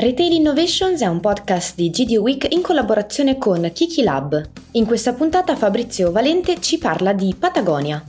Retail Innovations è un podcast di GD Week in collaborazione con Kiki Lab. In questa puntata Fabrizio Valente ci parla di Patagonia.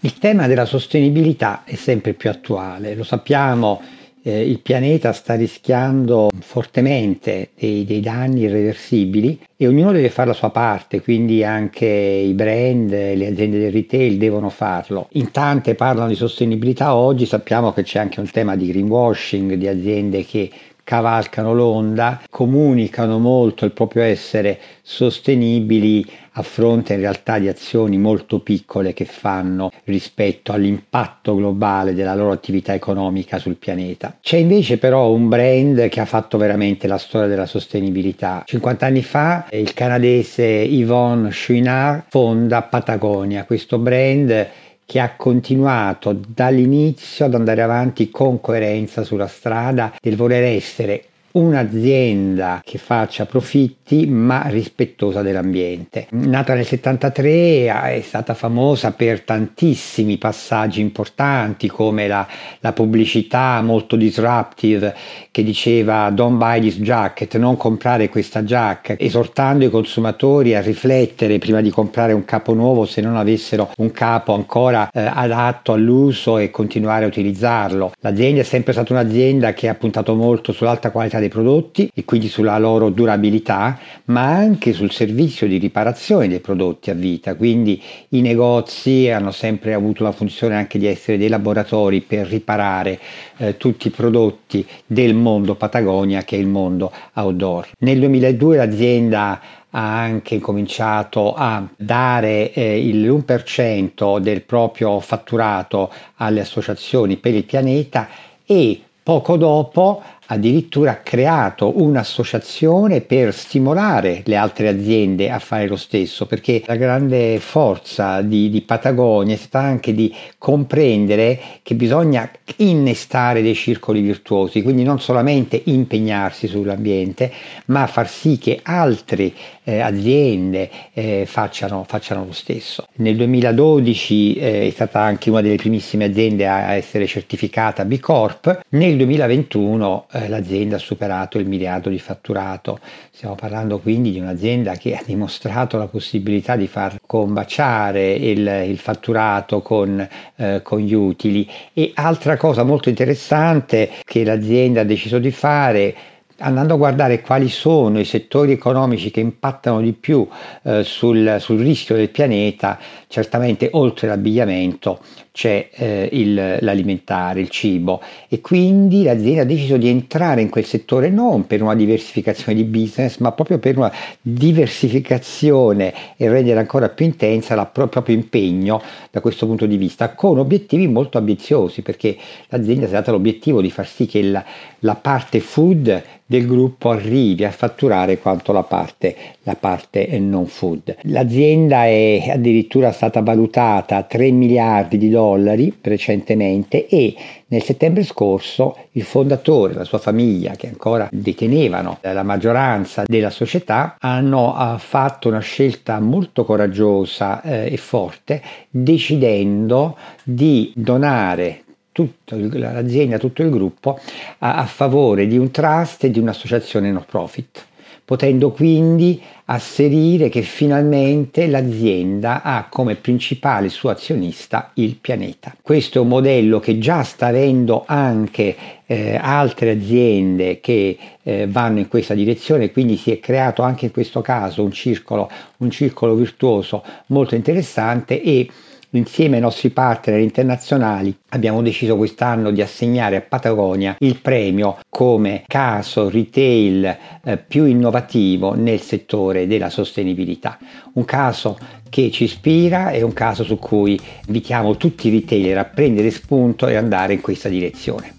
Il tema della sostenibilità è sempre più attuale, lo sappiamo, eh, il pianeta sta rischiando fortemente dei, dei, danni irreversibili e ognuno deve fare la sua parte, quindi anche i brand, le aziende del retail devono farlo. In tante parlano di sostenibilità oggi, sappiamo che c'è anche un tema di greenwashing, di aziende che cavalcano l'onda, comunicano molto il proprio essere sostenibili a fronte in realtà di azioni molto piccole che fanno rispetto all'impatto globale della loro attività economica sul pianeta. C'è invece però un brand che ha fatto veramente la storia della sostenibilità. 50 anni fa il canadese Yvonne Chouinard fonda Patagonia, questo brand che ha continuato dall'inizio ad andare avanti con coerenza sulla strada del voler essere un'azienda che faccia profitti ma rispettosa dell'ambiente. Nata nel 73 è stata famosa per tantissimi passaggi importanti come la, la pubblicità molto disruptive che diceva don't buy this jacket, non comprare questa giacca, esortando i consumatori a riflettere prima di comprare un capo nuovo se non avessero un capo ancora eh, adatto all'uso e continuare a utilizzarlo. L'azienda è sempre stata un'azienda che ha puntato molto sull'alta qualità dei prodotti e quindi sulla loro durabilità, ma anche sul servizio di riparazione dei prodotti a vita. Quindi i negozi hanno sempre avuto la funzione anche di essere dei laboratori per riparare eh, tutti i prodotti del mondo Patagonia che è il mondo outdoor. Nel 2002 l'azienda ha anche cominciato a dare eh, il 1% del proprio fatturato alle associazioni per il pianeta e poco dopo addirittura creato un'associazione per stimolare le altre aziende a fare lo stesso, perché la grande forza di, di, Patagonia è stata anche di comprendere che bisogna innestare dei circoli virtuosi, quindi non solamente impegnarsi sull'ambiente, ma far sì che altre eh, aziende eh, facciano, facciano, lo stesso. Nel 2012 eh, è stata anche una delle primissime aziende a essere certificata B Corp, nel 2021 eh, l'azienda ha superato il miliardo di fatturato. Stiamo parlando quindi di un'azienda che ha dimostrato la possibilità di far combaciare il, il fatturato con, eh, con gli utili. E altra cosa molto interessante che l'azienda ha deciso di fare andando a guardare quali sono i settori economici che impattano di più eh, sul, sul, rischio del pianeta, certamente oltre l'abbigliamento c'è eh, il, l'alimentare, il cibo. E quindi l'azienda ha deciso di entrare in quel settore non per una diversificazione di business ma proprio per una diversificazione e rendere ancora più intensa il proprio impegno da questo punto di vista con obiettivi molto ambiziosi perché l'azienda si è data l'obiettivo di far sì che la, la parte food del gruppo arrivi a fatturare quanto la parte, la parte non food. L'azienda è addirittura stata valutata a 3 miliardi di dollari recentemente e nel settembre scorso il fondatore e la sua famiglia, che ancora detenevano la maggioranza della società, hanno fatto una scelta molto coraggiosa eh, e forte, decidendo di donare tutta l'azienda, tutto il gruppo a, a favore di un trust e di un'associazione no profit potendo quindi asserire che finalmente l'azienda ha come principale suo azionista il pianeta. Questo è un modello che già sta avendo anche eh, altre aziende che eh, vanno in questa direzione, quindi si è creato anche in questo caso un circolo, un circolo virtuoso molto interessante e Insieme ai nostri partner internazionali abbiamo deciso quest'anno di assegnare a Patagonia il premio come caso retail eh, più innovativo nel settore della sostenibilità. Un caso che ci ispira e un caso su cui invitiamo tutti i retailer a prendere spunto e andare in questa direzione.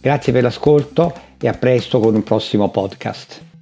Grazie per l'ascolto e a presto con un prossimo podcast.